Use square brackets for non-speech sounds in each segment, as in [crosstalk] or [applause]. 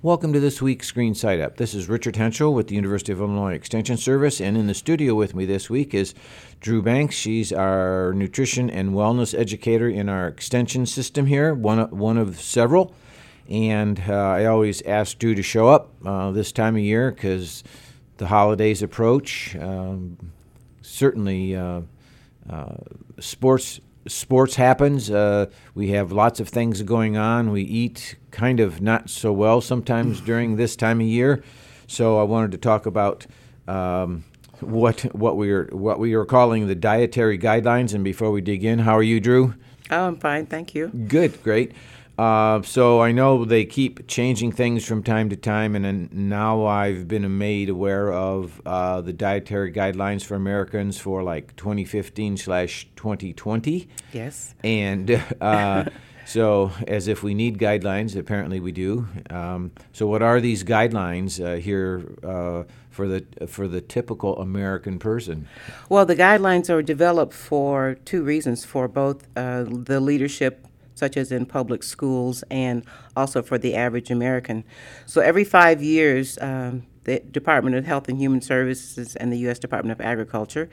Welcome to this week's Green Side Up. This is Richard Hentschel with the University of Illinois Extension Service, and in the studio with me this week is Drew Banks. She's our nutrition and wellness educator in our extension system here, one of, one of several. And uh, I always ask Drew to show up uh, this time of year because the holidays approach. Um, certainly, uh, uh sports sports happens. Uh, we have lots of things going on. We eat kind of not so well sometimes during this time of year. So I wanted to talk about um, what what we are what we are calling the dietary guidelines. And before we dig in, how are you, Drew? Oh, I'm fine, thank you. Good, great. Uh, so I know they keep changing things from time to time, and now I've been made aware of uh, the dietary guidelines for Americans for like 2015 slash 2020. Yes. And [laughs] uh, so, as if we need guidelines, apparently we do. Um, so, what are these guidelines uh, here? Uh, for the for the typical American person? Well, the guidelines are developed for two reasons: for both uh, the leadership such as in public schools and also for the average American. So every five years, um, the Department of Health and Human Services and the U.S. Department of Agriculture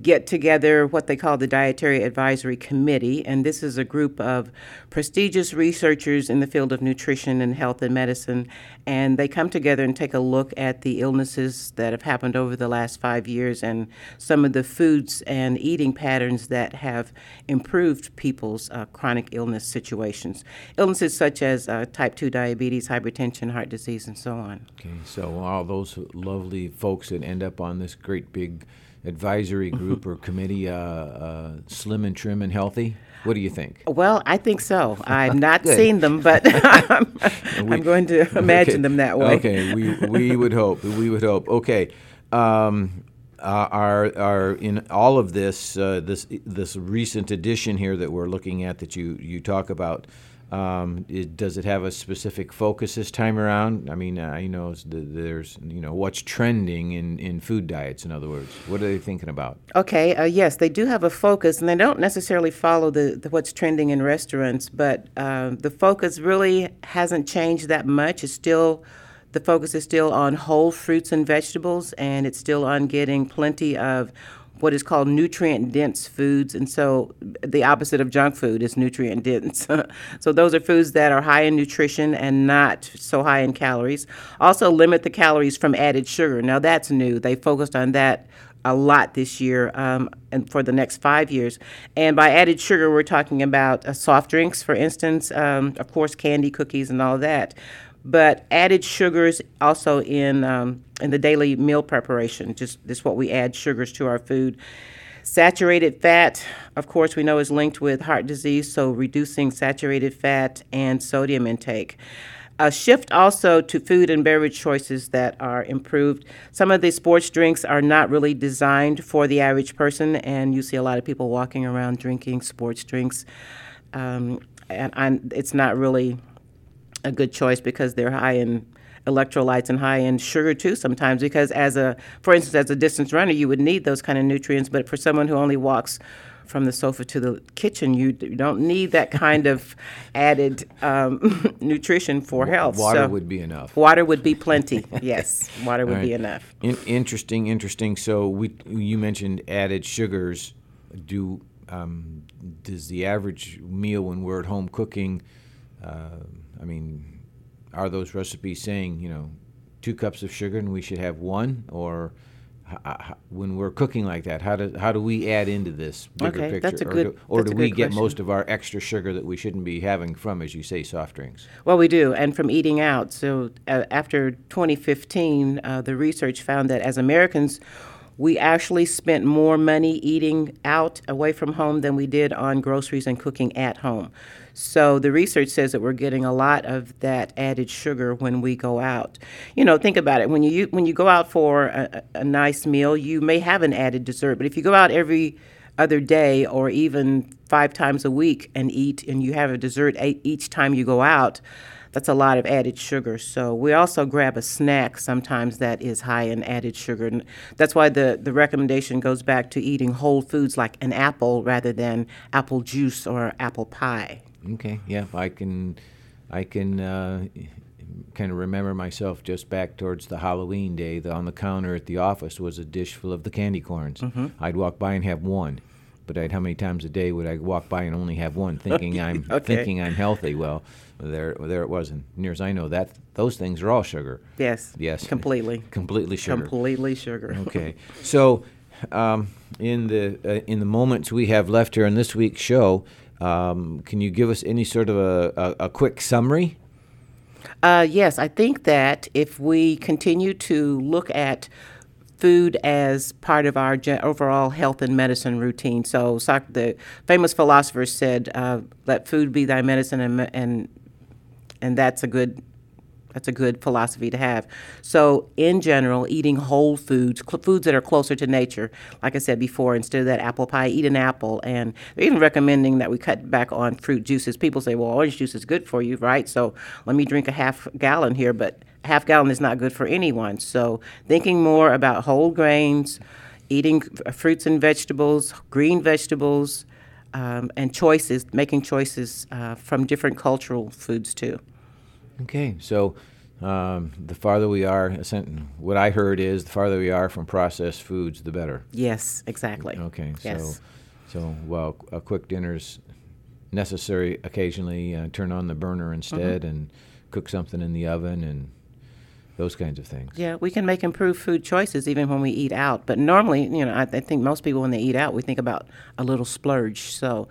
get together what they call the Dietary Advisory Committee, and this is a group of prestigious researchers in the field of nutrition and health and medicine, and they come together and take a look at the illnesses that have happened over the last five years and some of the foods and eating patterns that have improved people's uh, chronic illness situations. Illnesses such as uh, type 2 diabetes, hypertension, heart disease, and so on. Okay, so all those those lovely folks that end up on this great big advisory group or committee uh, uh, slim and trim and healthy? What do you think? Well, I think so. [laughs] I've not seen them, but [laughs] I'm, we, I'm, going to [laughs] imagine okay, them that way. Okay, we, we would hope. We would hope. Okay. Um, uh, are are in all of this uh, this this recent edition here that we're looking at that you you talk about um, it, does it have a specific focus this time around? I mean, I know there's, you know, what's trending in, in food diets, in other words. What are they thinking about? Okay, uh, yes, they do have a focus, and they don't necessarily follow the, the what's trending in restaurants, but uh, the focus really hasn't changed that much. It's still, the focus is still on whole fruits and vegetables, and it's still on getting plenty of what is called nutrient dense foods. And so the opposite of junk food is nutrient dense. [laughs] so those are foods that are high in nutrition and not so high in calories. Also, limit the calories from added sugar. Now, that's new. They focused on that a lot this year um, and for the next five years. And by added sugar, we're talking about uh, soft drinks, for instance, um, of course, candy, cookies, and all that but added sugars also in um, in the daily meal preparation. Just this what we add sugars to our food. Saturated fat, of course, we know is linked with heart disease, so reducing saturated fat and sodium intake. A shift also to food and beverage choices that are improved. Some of the sports drinks are not really designed for the average person, and you see a lot of people walking around drinking sports drinks. Um, and, and it's not really a good choice because they're high in electrolytes and high in sugar too sometimes because as a for instance as a distance runner you would need those kind of nutrients but for someone who only walks from the sofa to the kitchen you, you don't need that [laughs] kind of added um, [laughs] nutrition for health. water so would be enough. water would be plenty. [laughs] Yes water would right. be enough. In, interesting interesting. So we you mentioned added sugars. Do um, does the average meal when we're at home cooking uh, I mean, are those recipes saying, you know, two cups of sugar and we should have one? Or when we're cooking like that, how do, how do we add into this bigger okay, picture? That's a good, or do, or do we get question. most of our extra sugar that we shouldn't be having from, as you say, soft drinks? Well, we do, and from eating out. So uh, after 2015, uh, the research found that as Americans, we actually spent more money eating out away from home than we did on groceries and cooking at home. So the research says that we're getting a lot of that added sugar when we go out. You know, think about it. When you when you go out for a, a nice meal, you may have an added dessert, but if you go out every other day or even five times a week and eat and you have a dessert each time you go out, that's a lot of added sugar. So we also grab a snack sometimes that is high in added sugar. And that's why the, the recommendation goes back to eating whole foods like an apple rather than apple juice or apple pie. Okay, yeah, I can, I can uh, kind of remember myself just back towards the Halloween day. The, on the counter at the office was a dish full of the candy corns. Mm-hmm. I'd walk by and have one, but I'd, how many times a day would I walk by and only have one, thinking I'm [laughs] Okay. thinking I'm healthy? Well, there there it wasn't. Near as I know, that those things are all sugar. Yes. Yes. Completely. [laughs] Completely sugar. Completely sugar. [laughs] Okay, so um, in the uh, in the moments we have left here in this week's show, um, can you give us any sort of a, a, a quick summary? Uh, yes, I think that if we continue to look at food as part of our overall health and medicine routine, so the famous philosopher said, uh, "Let food be thy medicine," and, and and that's a good that's a good philosophy to have. So, in general, eating whole foods, cl- foods that are closer to nature, like I said before, instead of that apple pie, eat an apple. And they're even recommending that we cut back on fruit juices. People say, well, orange juice is good for you, right? So, let me drink a half gallon here, but half gallon is not good for anyone. So, thinking more about whole grains, eating f- fruits and vegetables, green vegetables, um, and choices, making choices uh, from different cultural foods too. Okay, so um, the farther we are, what I heard is the farther we are from processed foods, the better. Yes, exactly. Okay, Yes. so so well, a quick dinner's necessary occasionally. Uh, turn on the burner instead and cook something in the oven and those kinds of things. Yeah, we can make improved food choices even when we eat out. But normally, you know, I, I think most people when they eat out, we think about a little splurge. So,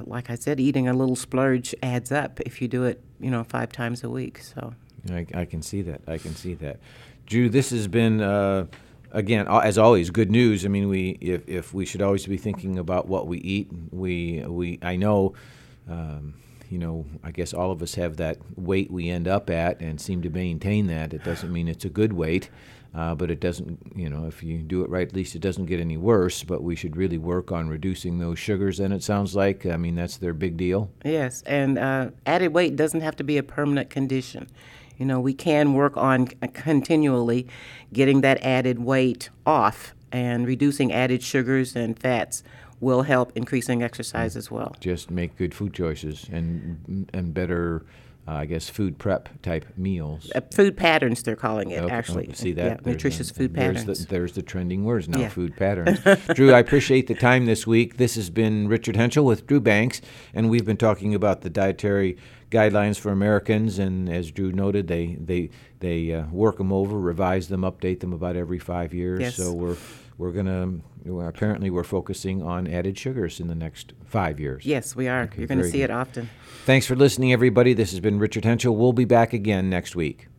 like I said, eating a little splurge adds up if you do it, you know, five times a week. So, I, I can see that. I can see that. Drew, this has been uh, again, as always, good news. I mean, we if, if we should always be thinking about what we eat. We we I know, um, you know, I guess all of us have that weight we end up at and seem to maintain that. It doesn't mean it's a good weight. Uh, but it doesn't, you know, if you do it right, at least it doesn't get any worse. But we should really work on reducing those sugars. And it sounds like, I mean, that's their big deal. yes, and uh, added weight doesn't have to be a permanent condition. You know, we can work on continually getting that added weight off, and reducing added sugars and fats will help increasing exercise as well. just make good food choices and and better, uh, I guess, food prep type meals. Uh, food patterns, they're calling it, oh, actually. see that? Yeah, nutritious the- food there's patterns. The, there's the trending words now, Yeah. food patterns. [laughs] Drew, I appreciate the time this week. This has been Richard Hentschel with Drew Banks, and we've been talking about the dietary guidelines for Americans. And as Drew noted, they they they uh, work them over, revise them, update them about every five years. Yes. So we're we're gonna apparently we're focusing on added sugars in the next five years. Yes, we are. You're going to see good. it often. Thanks for listening, everybody. This has been Richard Hentschel. We'll be back again next week.